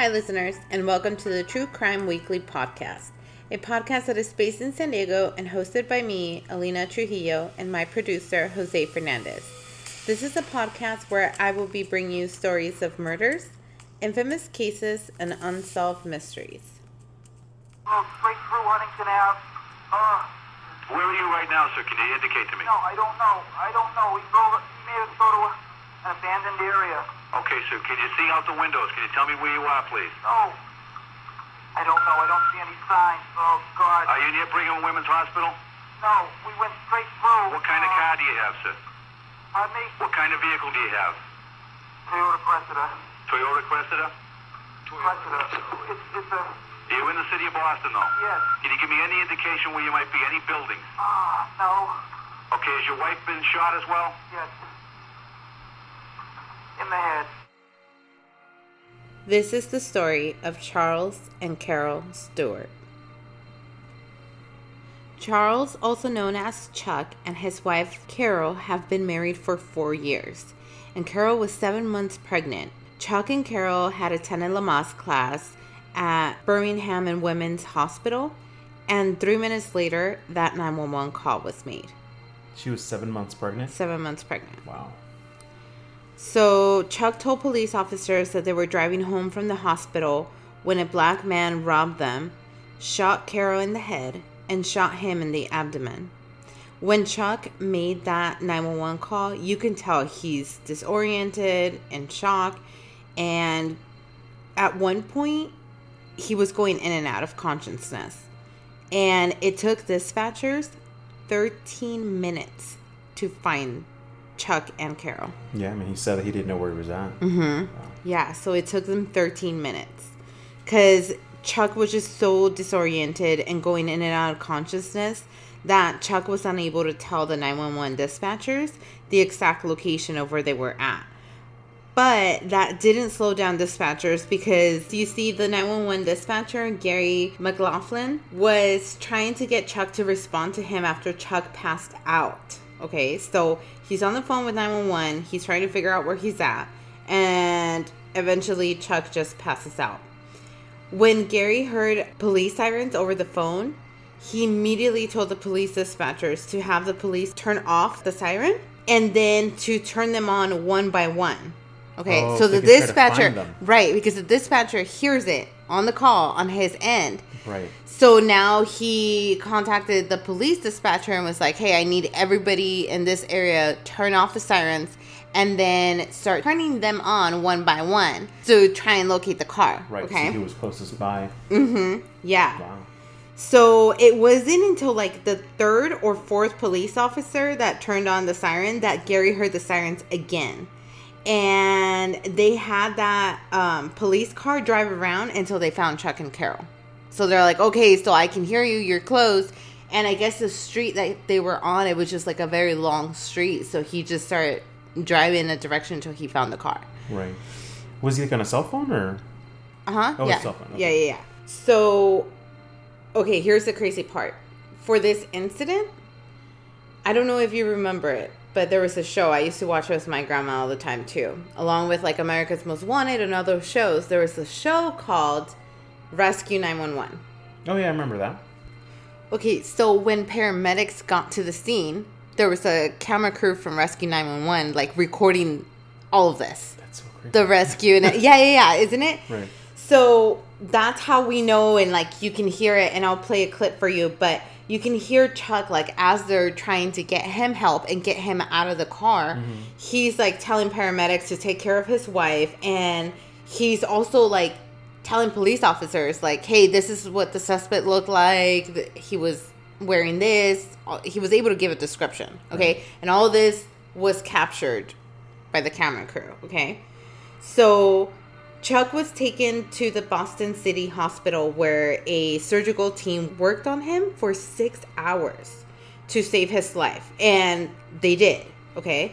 Hi, listeners, and welcome to the True Crime Weekly podcast, a podcast that is based in San Diego and hosted by me, Alina Trujillo, and my producer, Jose Fernandez. This is a podcast where I will be bringing you stories of murders, infamous cases, and unsolved mysteries. Right through Huntington Ave. Uh, Where are you right now, sir? Can you indicate to me? no, I don't know. I don't know. We drove, he made us go to an abandoned area. Okay, sir. Can you see out the windows? Can you tell me where you are, please? No. I don't know. I don't see any signs. Oh, God. Are you near Brigham and Women's Hospital? no, we went straight through. What kind of Uh, car do you have, sir? Pardon me? What kind of vehicle do you have? Toyota Cressida. Toyota Cressida? Cressida. It's, it's a, Are you in the city of Boston, though? yes. Can you give me any indication where you might be? Any buildings? Ah, no. Okay, has your wife been shot as well? Yes. In the head. This is the story of Charles and Carol Stewart. Charles, also known as Chuck, and his wife Carol have been married for four years, and Carol was seven months pregnant. Chuck and Carol had attended Lamaze class at Birmingham and Women's Hospital, and three minutes later, that 911 call was made. She was seven months pregnant. Seven months pregnant. Wow. So Chuck told police officers that they were driving home from the hospital when a black man robbed them, shot Carol in the head, and shot him in the abdomen. When Chuck made that 911 call, you can tell he's disoriented and shocked. And at one point, he was going in and out of consciousness. And it took dispatchers 13 minutes to find Chuck and Carol. Yeah, I mean, he said that he didn't know where he was at. Mm-hmm. Yeah, so it took them 13 minutes because Chuck was just so disoriented and going in and out of consciousness that Chuck was unable to tell the 911 dispatchers the exact location of where they were at. But that didn't slow down dispatchers because you see, the 911 dispatcher, Gary McLaughlin, was trying to get Chuck to respond to him after Chuck passed out. Okay, so he's on the phone with 911, he's trying to figure out where he's at, and eventually Chuck just passes out. When Gary heard police sirens over the phone, he immediately told the police dispatchers to have the police turn off the siren and then to turn them on one by one. Okay, Oh, so so the they can try to find dispatcher, right, because the dispatcher hears it on the call on his end. Right. So now he contacted the police dispatcher and was like, "Hey, I need everybody in this area turn off the sirens and then start turning them on one by one to try and locate the car." Right. Okay. So he was closest by. Mm-hmm. Yeah. Wow. So it wasn't until like the third or fourth police officer that turned on the siren that Gary heard the sirens again. And they had that um, police car drive around until they found Chuck and Carol. So they're like, okay, so I can hear you, you're close. And I guess the street that they were on, it was just like a very long street. So he just started driving in a direction until he found the car. Right. Was he like on a cell phone or? Uh huh. Oh, yeah. cell phone, Yeah, yeah, yeah. So, okay, here's the crazy part. For this incident, I don't know if you remember it, but there was a show I used to watch with my grandma all the time too, along with like America's Most Wanted and other shows. There was a show called Rescue 911. Oh yeah, I remember that. Okay, so when paramedics got to the scene, there was a camera crew from Rescue 911 like recording all of this That's so crazy. the rescue and yeah yeah yeah isn't it Right. so that's how we know and like you can hear it and i'll play a clip for you but you can hear chuck like as they're trying to get him help and get him out of the car mm-hmm. he's like telling paramedics to take care of his wife and he's also like telling police officers like hey this is what the suspect looked like. He was wearing this. He was able to give a description okay? And all this was captured by the camera crew okay? So Chuck was taken to the Boston City Hospital where a surgical team worked on him for six hours to save his life. And they did, okay?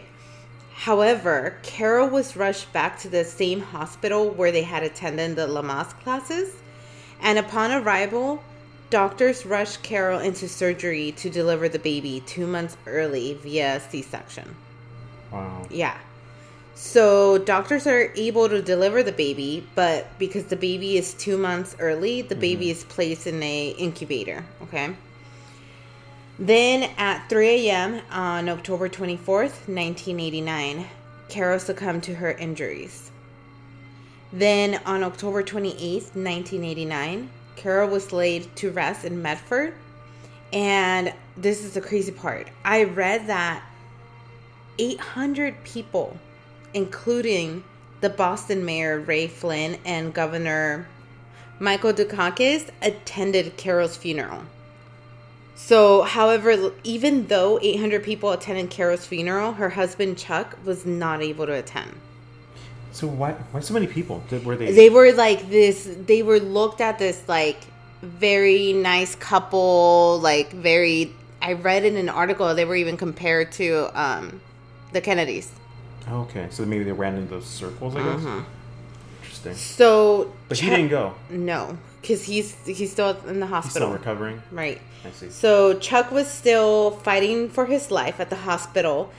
However, Carol was rushed back to the same hospital where they had attended the Lamaze classes. And upon arrival, doctors rushed Carol into surgery to deliver the baby two months early via C section. Wow. Yeah. So doctors are able to deliver the baby, but because the baby is two months early, the mm-hmm. baby is placed in a incubator. Okay. Then at 3 a.m. on October 24th, 1989, Carol succumbed to her injuries. Then on October 28th, 1989, Carol was laid to rest in Medford. And this is the crazy part. I read that 800 people, including the Boston mayor Ray Flynn and Governor Michael Dukakis, attended Carol's funeral. So, however, even though 800 people attended Carol's funeral, her husband Chuck was not able to attend. So why why so many people? Did, were they? They were like this, they were looked at this like very nice couple, like very. I read in an article they were even compared to um, the Kennedys. Okay, so maybe they ran into those circles. I guess. Uh-huh. Interesting. So, But he Chuck- didn't go. No, because he's he's still in the He's hospital. still recovering. Right. I see. So Chuck was still fighting for his life at the hospital,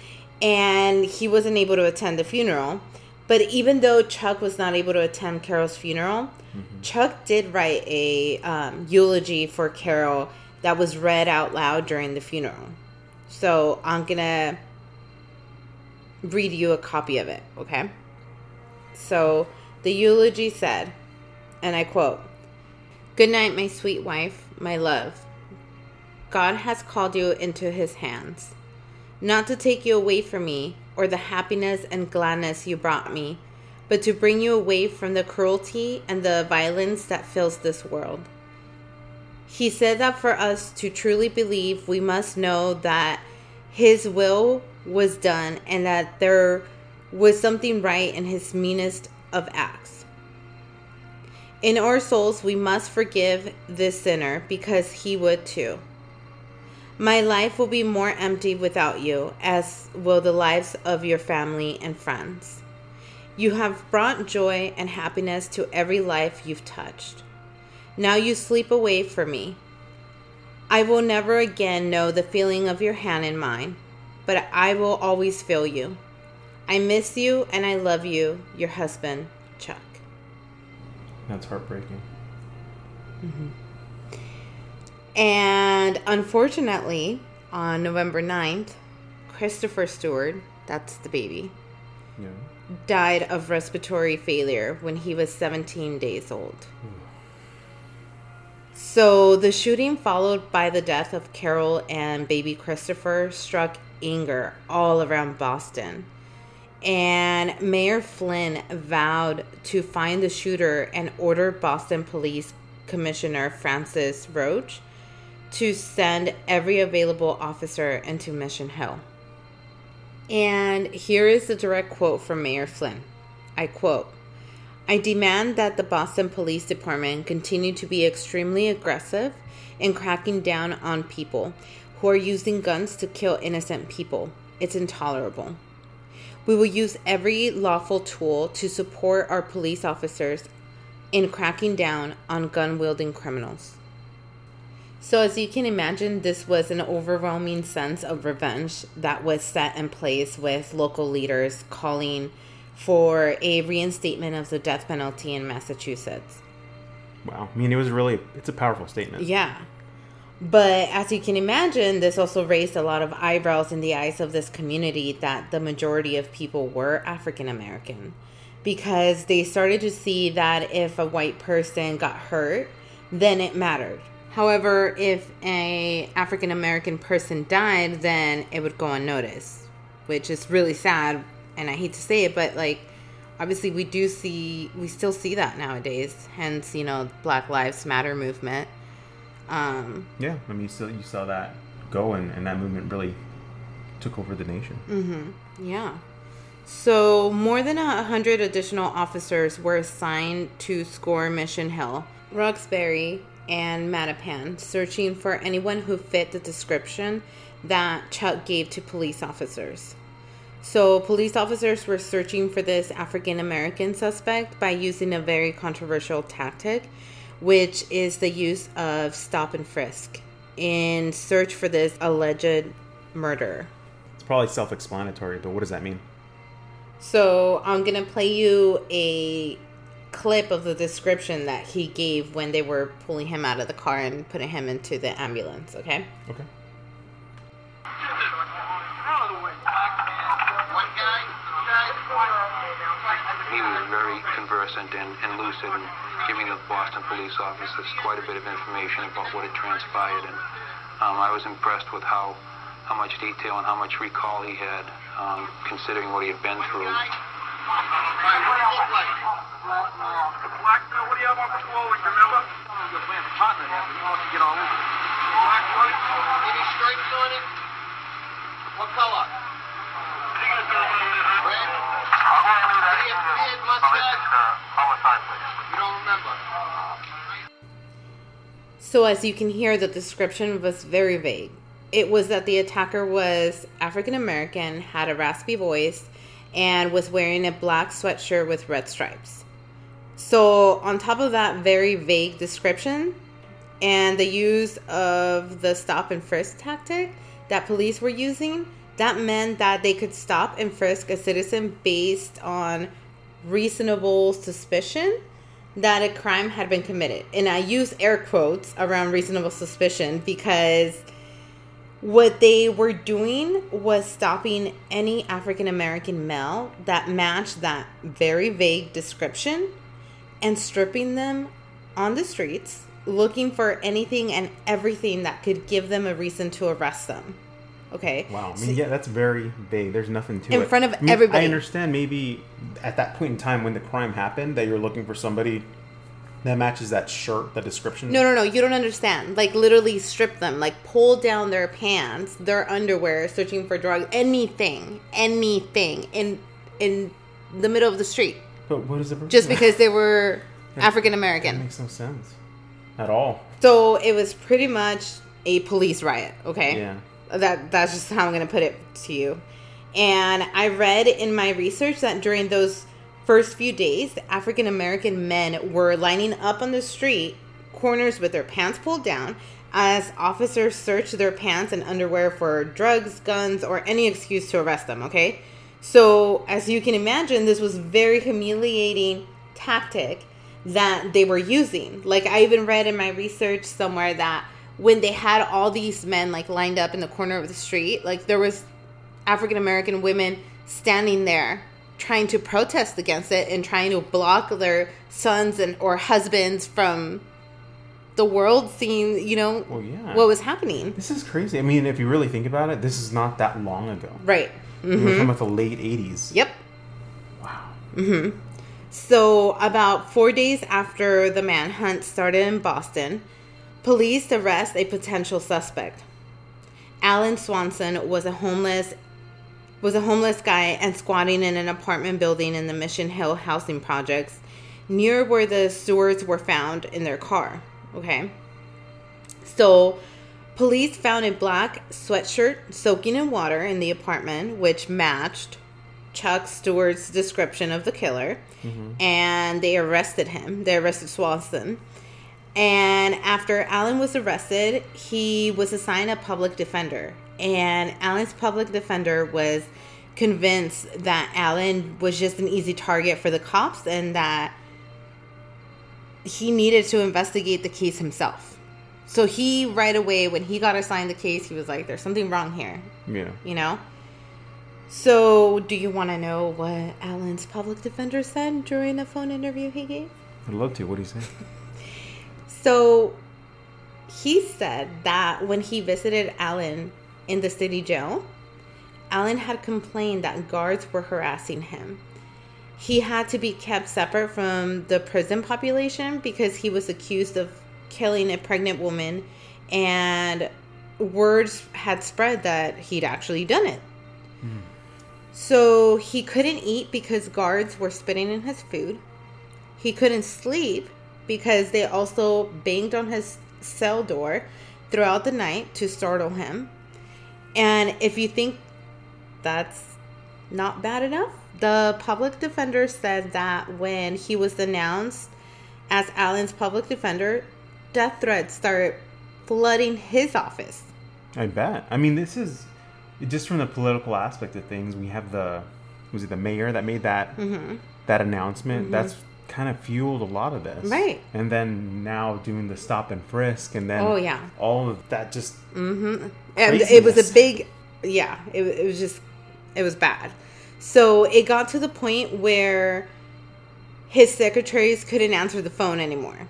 and he wasn't able to attend the funeral. But even though Chuck was not able to attend Carol's funeral, Chuck did write a um, eulogy for Carol that was read out loud during the funeral. So I'm gonna read you a copy of it, okay? So the eulogy said, and I quote, Good night, my sweet wife, my love. God has called you into his hands, not to take you away from me or the happiness and gladness you brought me, but to bring you away from the cruelty and the violence that fills this world. He said that for us to truly believe, we must know that his will was done and that there was something right in his meanest of acts. In our souls, we must forgive this sinner because he would too. My life will be more empty without you, as will the lives of your family and friends. You have brought joy and happiness to every life you've touched. Now you sleep away from me. I will never again know the feeling of your hand in mine, but I will always feel you. I miss you and I love you, your husband, Chuck. That's heartbreaking. Mm-hmm. And unfortunately, on November 9th, Christopher Stewart, that's the baby, Yeah. died of respiratory failure when he was 17 days old. So the shooting, followed by the death of Carol and baby Christopher, struck anger all around Boston. And Mayor Flynn vowed to find the shooter and ordered Boston Police Commissioner Francis Roache to send every available officer into Mission Hill. And here is the direct quote from Mayor Flynn. I quote I demand that the Boston Police Department continue to be extremely aggressive in cracking down on people who are using guns to kill innocent people. It's intolerable. We will use every lawful tool to support our police officers in cracking down on gun wielding criminals. So, as you can imagine, this was an overwhelming sense of revenge that was set in place with local leaders calling for a reinstatement of the death penalty in Massachusetts. Wow. I mean, it was really. It's a powerful statement. Yeah. But as you can imagine, this also raised a lot of eyebrows in the eyes of this community that the majority of people were African American. Because they started to see that if a white person got hurt, then it mattered. However, if a African American person died, then it would go unnoticed, which is really sad. And I hate to say it, but like, obviously, we do see, we still see that nowadays. Hence, you know, Black Lives Matter movement. Um, Yeah. I mean, you saw, you saw that go, and, and that movement really took over the nation. Mm-hmm. Yeah. So, more than a hundred additional officers were assigned to score Mission Hill, Roxbury, and Mattapan, searching for anyone who fit the description that Chuck gave to police officers. So, police officers were searching for this African American suspect by using a very controversial tactic, which is the use of stop and frisk in search for this alleged murderer. It's probably self-explanatory, but what does that mean? So I'm gonna play you a clip of the description that he gave when they were pulling him out of the car and putting him into the ambulance. Okay. Okay. Very conversant and, and lucid and giving the Boston police officers quite a bit of information about what had transpired. And um, I was impressed with how, how much detail and how much recall he had, um, considering what he had been through. What do you have on the wall in Camilla? Black, what do So as you can hear, the description was very vague. It was that the attacker was African American, had a raspy voice, and was wearing a black sweatshirt with red stripes. So, on top of that very vague description and the use of the stop and frisk tactic that police were using, that meant that they could stop and frisk a citizen based on reasonable suspicion that a crime had been committed. And I use air quotes around reasonable suspicion because what they were doing was stopping any African American male that matched that very vague description and stripping them on the streets looking for anything and everything that could give them a reason to arrest them. Okay. Wow. I So- mean, yeah, that's very vague. There's nothing to In it. In front of I mean, everybody. I understand maybe at that point in time when the crime happened that you're looking for somebody that matches that shirt, the description. No, no, no. You don't understand. Like literally strip them, like pull down their pants, their underwear, searching for drugs, anything, anything in in the middle of the street, But what is it? just because they were African American. That American. makes no sense at all. So it was pretty much a police riot. Okay. Yeah. That that's just how I'm gonna put it to you. And I read in my research that during those first few days, African American men were lining up on the street corners with their pants pulled down as officers searched their pants and underwear for drugs, guns, or any excuse to arrest them, okay? So, as you can imagine, this was very humiliating tactic that they were using. Like I even read in my research somewhere that when they had all these men like lined up in the corner of the street, like there was African American women standing there trying to protest against it and trying to block their sons and or husbands from the world seeing, you know, Well, yeah. what was happening. This is crazy. I mean, if you really think about it, this is not that long ago. Right. We're talking about the late 80s. Yep. Wow. Mm-hmm. So, about four days after the manhunt started in Boston, police arrest a potential suspect. Alan Swanson was a homeless was a homeless guy and squatting in an apartment building in the Mission Hill housing projects near where the Stewarts were found in their car. Okay. So, police found a black sweatshirt soaking in water in the apartment, which matched Chuck Stewart's description of the killer, mm-hmm. and they arrested him. They arrested Swanson. And after Alan was arrested, he was assigned a public defender. And Alan's public defender was convinced that Alan was just an easy target for the cops and that he needed to investigate the case himself. So he right away when he got assigned the case, he was like there's something wrong here, Yeah. you know? So, do you want to know what Alan's public defender said during the phone interview he gave? I'd love to. What do you say? So he said that when he visited Alan in the city jail, Alan had complained that guards were harassing him. He had to be kept separate from the prison population because he was accused of killing a pregnant woman, and words had spread that he'd actually done it. So he couldn't eat because guards were spitting in his food. He couldn't sleep because they also banged on his cell door throughout the night to startle him. And if you think that's not bad enough, the public defender said that when he was announced as Alan's public defender, death threats started flooding his office. I bet. I mean, this is just from the political aspect of things. We have the was it the mayor that made that mm-hmm. that announcement? Mm-hmm. That's kind of fueled a lot of this, Mm-hmm. Right. And then now doing the stop and frisk, and then Oh, yeah. all of that just and it was a big yeah it, it was just it was bad so it got to the point where his secretaries couldn't answer the phone anymore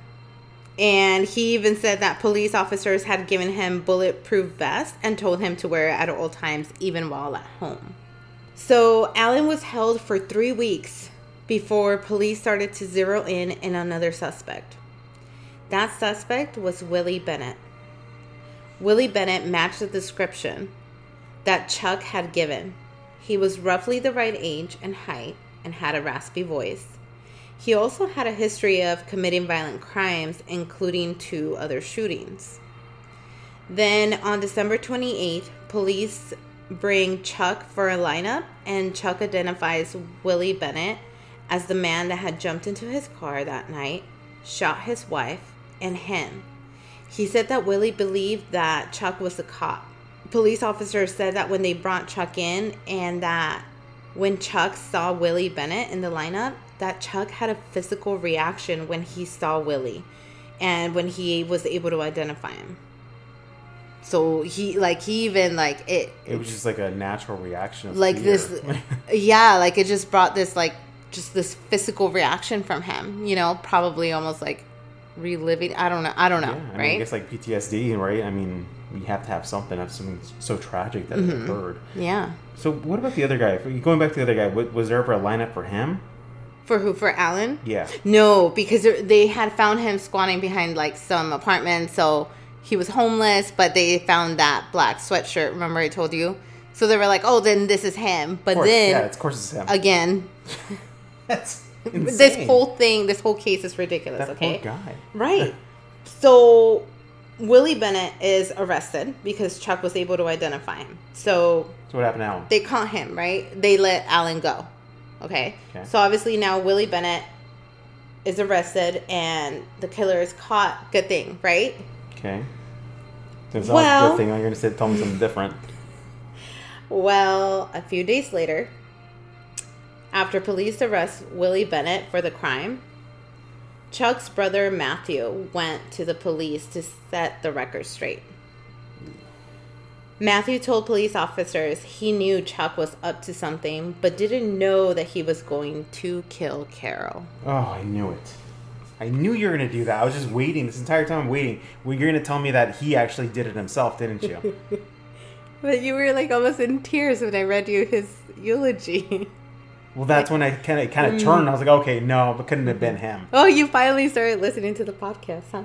and he even said that police officers had given him bulletproof vests and told him to wear it at all times even while at home so alan was held for three weeks before police started to zero in on another suspect that suspect was willie bennett Willie Bennett matched the description that Chuck had given. He was roughly the right age and height and had a raspy voice. He also had a history of committing violent crimes, including two other shootings. Then on December 28th, police bring Chuck for a lineup, and Chuck identifies Willie Bennett as the man that had jumped into his car that night, shot his wife, and him. He said that Willie believed that Chuck was a cop. Police officers said that when they brought Chuck in and that when Chuck saw Willie Bennett in the lineup, that Chuck had a physical reaction when he saw Willie and when he was able to identify him. So he like he even like it it was just like a natural reaction. Of like fear. this yeah like it just brought this like just this physical reaction from him you know probably almost like reliving i don't know i don't know Yeah, I mean, I guess like PTSD, right? I mean, you have to have something of something so tragic that Mm-hmm. it occurred. yeah So, what about the other guy? Going back to the other guy, was there ever a lineup for him? for who for alan Yeah. no because they had found him squatting behind like some apartment so he was homeless but they found that black sweatshirt remember i told you so they were like oh then this is him but course, then yeah, of course it's him. again That's this whole thing this whole case is ridiculous that okay guy. Right. So Willie Bennett is arrested because Chuck was able to identify him. So So what happened to Alan? they caught him, right? They let Alan go. Okay. Okay. So obviously now Willie Bennett is arrested and the killer is caught. Good thing, right? Okay. It's Well- a good thing. You're gonna say tell me something different. Well, a few days later, after police arrest Willie Bennett for the crime, Chuck's brother Matthew went to the police to set the record straight. Matthew told police officers he knew Chuck was up to something, but didn't know that he was going to kill Carol. Oh, I knew it. I knew you were gonna do that. I was just waiting this entire time. I'm waiting. Well, you're gonna tell me that he actually did it himself, didn't you? But you were like almost in tears when I read you his eulogy. well, that's when I kind of kind of turned. I was like, okay, no, but couldn't have been him. Oh, you finally started listening to the podcast, huh?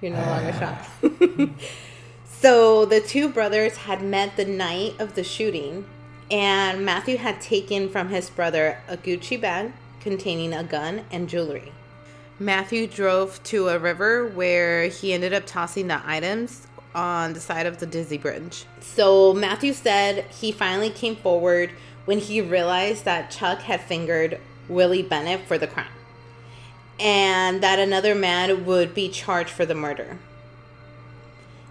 You're no longer shocked. so the two brothers had met the night of the shooting, and Matthew had taken from his brother a Gucci bag containing a gun and jewelry. Matthew drove to a river where he ended up tossing the items on the side of the Dizzy Bridge. So Matthew said he finally came forward when he realized that Chuck had fingered Willie Bennett for the crime and that another man would be charged for the murder.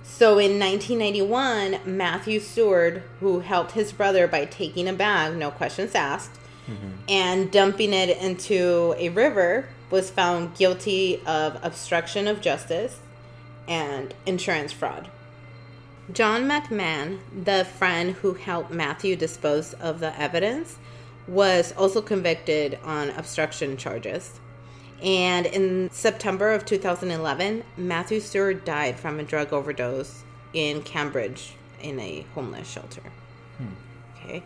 So in 1991, Matthew Stewart, who helped his brother by taking a bag, no questions asked, mm-hmm. and dumping it into a river, was found guilty of obstruction of justice and insurance fraud. John McMahon, the friend who helped Matthew dispose of the evidence, was also convicted on obstruction charges. And in September of 2011, Matthew Stewart died from a drug overdose in Cambridge in a homeless shelter. Okay.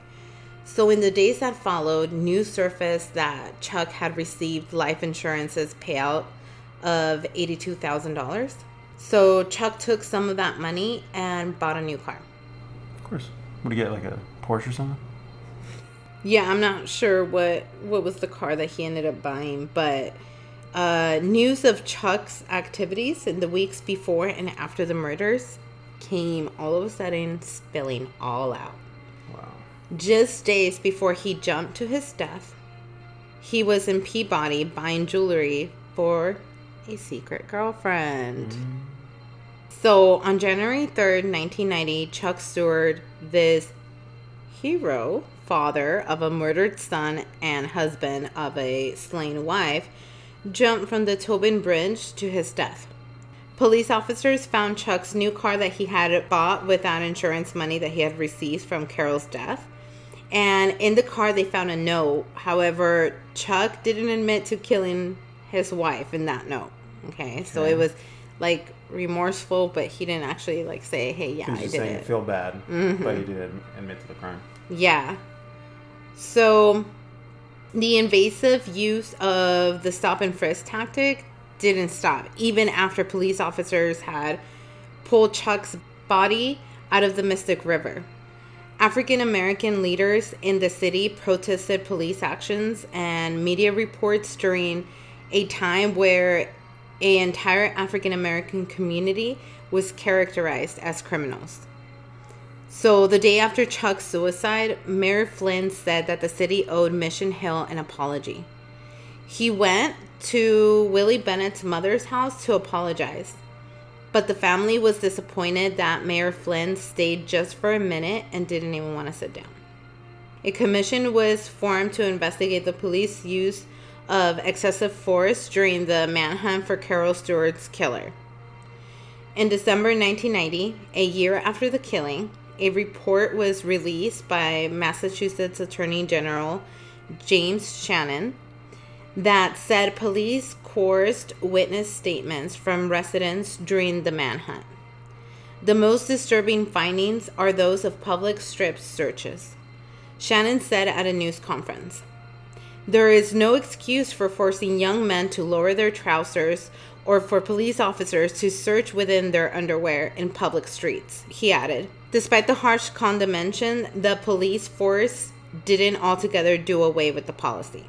So, in the days that followed, news surfaced that Chuck had received life insurance's payout of $82,000. So, Chuck took some of that money and bought a new car. Of course. Would he get like a Porsche or something? Yeah, I'm not sure what what was the car that he ended up buying, but uh, news of Chuck's activities in the weeks before and after the murders came all of a sudden spilling all out. Wow. Just days before he jumped to his death, he was in Peabody buying jewelry for a secret girlfriend. Mm-hmm. So on January 3rd, 1990, Chuck Stewart, this hero, father of a murdered son and husband of a slain wife, jumped from the Tobin Bridge to his death. Police officers found Chuck's new car that he had bought without insurance money that he had received from Carol's death. And in the car, they found a note. However, Chuck didn't admit to killing his wife in that note. Okay, so it was like remorseful, but he didn't actually like say, "Hey, yeah, I did saying it." feel bad, Mm-hmm. but he did adm- admit to the crime. Yeah. So the invasive use of the stop and frisk tactic didn't stop, even after police officers had pulled Chuck's body out of the Mystic River. African American leaders in the city protested police actions and media reports during a time where a entire African American community was characterized as criminals. So, the day after Chuck's suicide, Mayor Flynn said that the city owed Mission Hill an apology. He went to Willie Bennett's mother's house to apologize, but the family was disappointed that Mayor Flynn stayed just for a minute and didn't even want to sit down. A commission was formed to investigate the police use of excessive force during the manhunt for Carol Stewart's killer. In December 1990, a year after the killing, a report was released by Massachusetts Attorney General James Shannon that said police coerced witness statements from residents during the manhunt. The most disturbing findings are those of public strip searches. Shannon said at a news conference There is no excuse for forcing young men to lower their trousers or for police officers to search within their underwear in public streets, he added. Despite the harsh condemnation, the police force didn't altogether do away with the policy.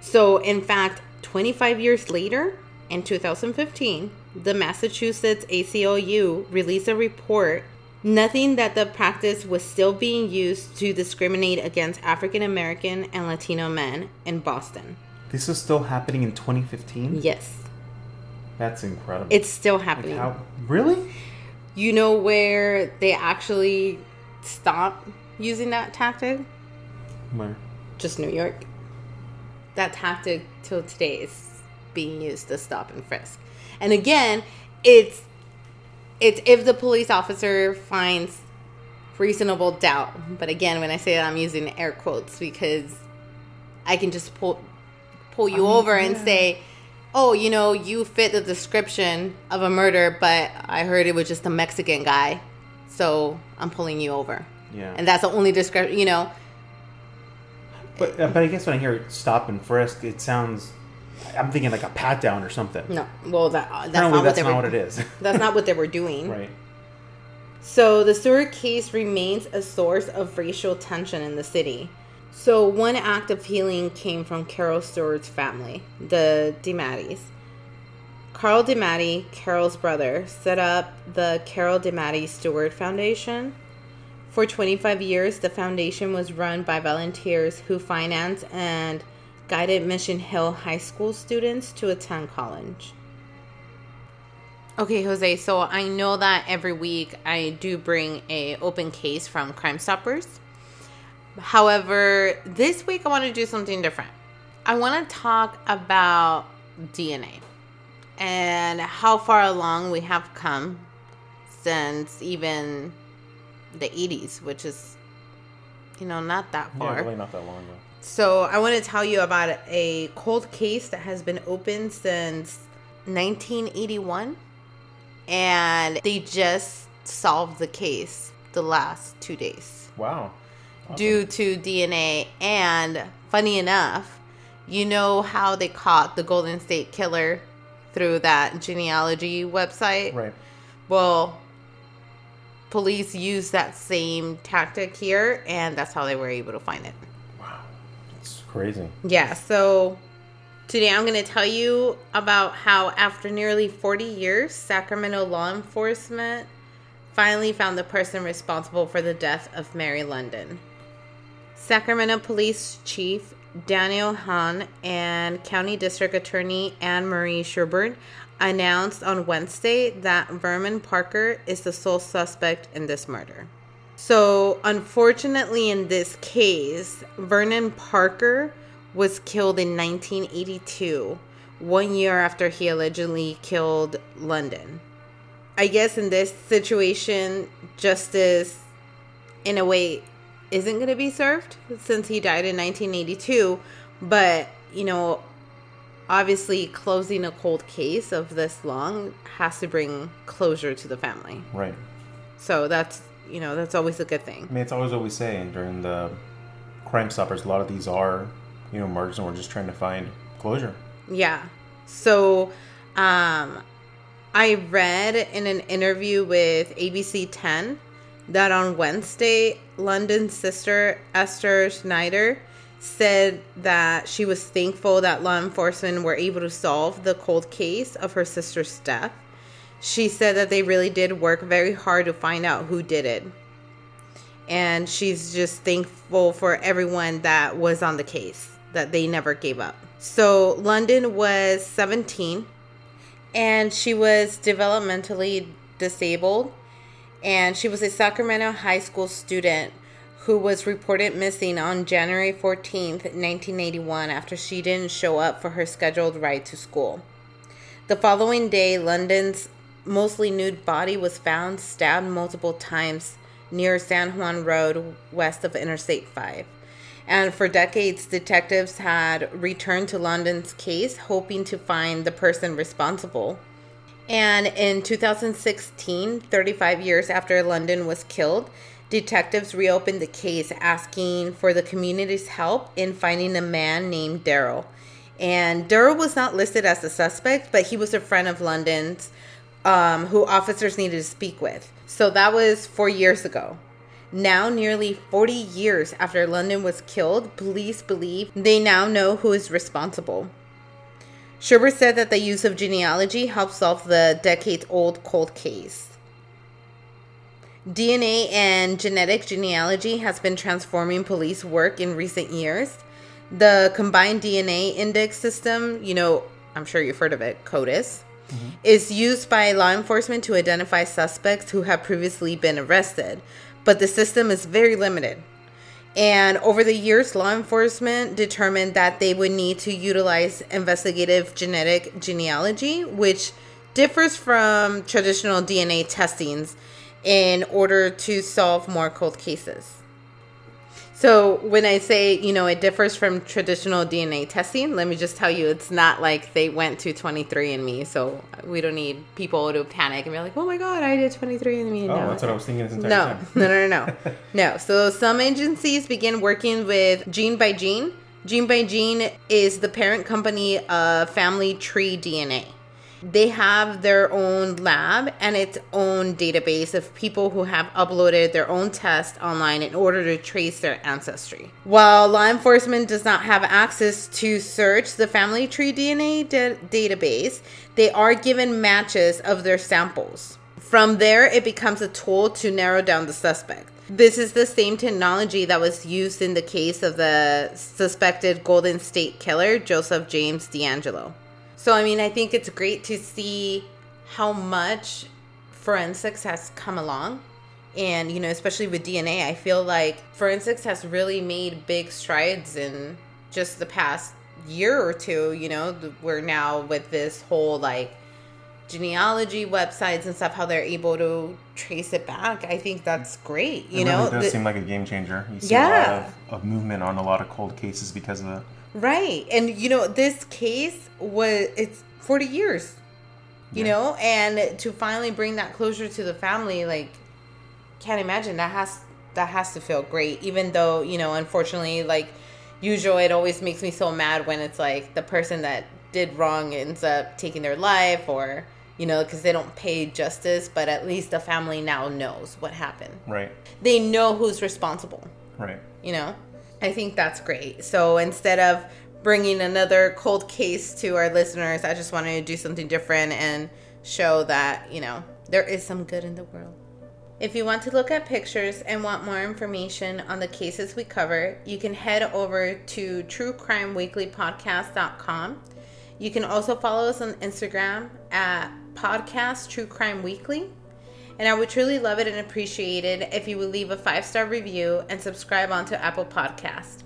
So, in fact, 25 years later, in 2015, the Massachusetts ACLU released a report nothing that the practice was still being used to discriminate against African American and Latino men in Boston. This is still happening in 2015. Yes, That's incredible. it's still Like, happening. how, really? You know where they actually stopped using that tactic? Where? Just New York. That tactic till today is being used to stop and frisk. And again, it's it's if the police officer finds reasonable doubt. But again, when I say that, I'm using air quotes because I can just pull pull you mean, over and yeah. say, "Oh, you know, you fit the description of a murder, but I heard it was just a Mexican guy, so I'm pulling you over." Yeah. And that's the only description, you know. But uh, but I guess when I hear stop and frisk, it sounds. I'm thinking like a pat down or something. No, well, that uh, that's Apparently, not what that's they not were. what it is. That's not what they were doing. right. So the Stewart case remains a source of racial tension in the city. So one act of healing came from Carol Stewart's family, the DiMaitis. Carl DiMaiti, Carol's brother, set up the Carol DiMaiti Stewart Foundation. For 25 years, the foundation was run by volunteers who financed and guided Mission Hill High School students to attend college. Okay, Jose. So I know that every week I do bring a open case from Crime Stoppers. However, this week I want to do something different. I want to talk about DNA and how far along we have come since even the 80s, which is, you know, not that far. Probably not that long ago. So I want to tell you about a cold case that has been open since 1981, and they just solved the case the last two days Wow. due to DNA. And funny enough, you know how they caught the Golden State Killer through that genealogy website? Right. Well, police used that same tactic here, and that's how they were able to find it. Crazy. Yeah, so today I'm going to tell you about how, after nearly 40 years, Sacramento law enforcement finally found the person responsible for the death of Mary London. Sacramento Police Chief Daniel Hahn and County District Attorney Anne Marie Schubert announced on Wednesday that Vernon Parker is the sole suspect in this murder. So, unfortunately, in this case, Vernon Parker was killed in 1982, one year after he allegedly killed London. I guess in this situation, justice, in a way, isn't going to be served since he died in 1982. But, you know, obviously, closing a cold case of this long has to bring closure to the family. Right. So that's, you know, that's always a good thing. I mean, it's always what we say during the Crime Stoppers. A lot of these are, you know, murders, and we're just trying to find closure. Yeah. So, um, I read in an interview with ABC 10 that on Wednesday, London's sister Esther Schneider said that she was thankful that law enforcement were able to solve the cold case of her sister's death. She said that they really did work very hard to find out who did it. And she's just thankful for everyone that was on the case, that they never gave up. So, London was 17 and she was developmentally disabled and she was a Sacramento high school student who was reported missing on January 14th, 1981 after she didn't show up for her scheduled ride to school. The following day, London's mostly nude body was found stabbed multiple times near San Juan Road west of Interstate 5. And for decades, detectives had returned to London's case hoping to find the person responsible. And in 2016, 35 years after London was killed, detectives reopened the case asking for the community's help in finding a man named Daryl. And Daryl was not listed as a suspect, but he was a friend of London's um, who officers needed to speak with. So that was four years ago. Now, nearly 40 years after London was killed, police believe they now know who is responsible. Schubert said that the use of genealogy helped solve the decades old cold case. DNA and genetic genealogy has been transforming police work in recent years. The combined DNA index system, you know, I'm sure you've heard of it, CODIS, Mm-hmm. is used by law enforcement to identify suspects who have previously been arrested, but the system is very limited. And over the years, law enforcement determined that they would need to utilize investigative genetic genealogy, which differs from traditional DNA testings in order to solve more cold cases. So when I say, you know, it differs from traditional DNA testing, let me just tell you, it's not like they went to 23andMe. So we don't need people to panic and be like, oh my God, I did 23andMe. Oh, No. that's what I was thinking this entire No, time. no, no, no, no. no. So some agencies begin working with Gene by Gene. Gene by Gene is the parent company of Family Tree DNA. They have their own lab and its own database of people who have uploaded their own test online in order to trace their ancestry. While law enforcement does not have access to search the Family Tree DNA da- database, they are given matches of their samples. From there, it becomes a tool to narrow down the suspect. This is the same technology that was used in the case of the suspected Golden State Killer, Joseph James DeAngelo. So, I mean, I think it's great to see how much forensics has come along. And, you know, especially with DNA, I feel like forensics has really made big strides in just the past year or two. You know, we're now with this whole like genealogy websites and stuff, how they're able to trace it back. I think that's great. You it know, really does The- seem like a game changer. You see Yeah. a lot of, of movement on a lot of cold cases because of that. Right. And you know, this case was it's 40 years. You Yeah. know, and to finally bring that closure to the family like can't imagine that has that has to feel great even though, you know, unfortunately like usual it always makes me so mad when it's like the person that did wrong ends up taking their life or you know, because they don't pay justice, but at least the family now knows what happened. Right. They know who's responsible Right. you know i think that's great. So instead of bringing another cold case to our listeners i just wanted to do something different and show that you know there is some good in the world. If you want to look at pictures and want more information on the cases we cover you can head over to truecrimeweeklypodcast.com you can also follow us on instagram at podcast true crime weekly And I would truly love it and appreciate it if you would leave a five star review and subscribe onto Apple Podcast.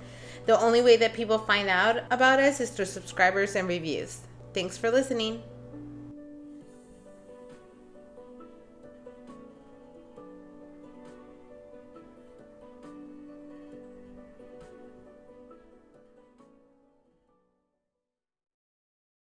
The only way that people find out about us is through subscribers and reviews. Thanks for listening.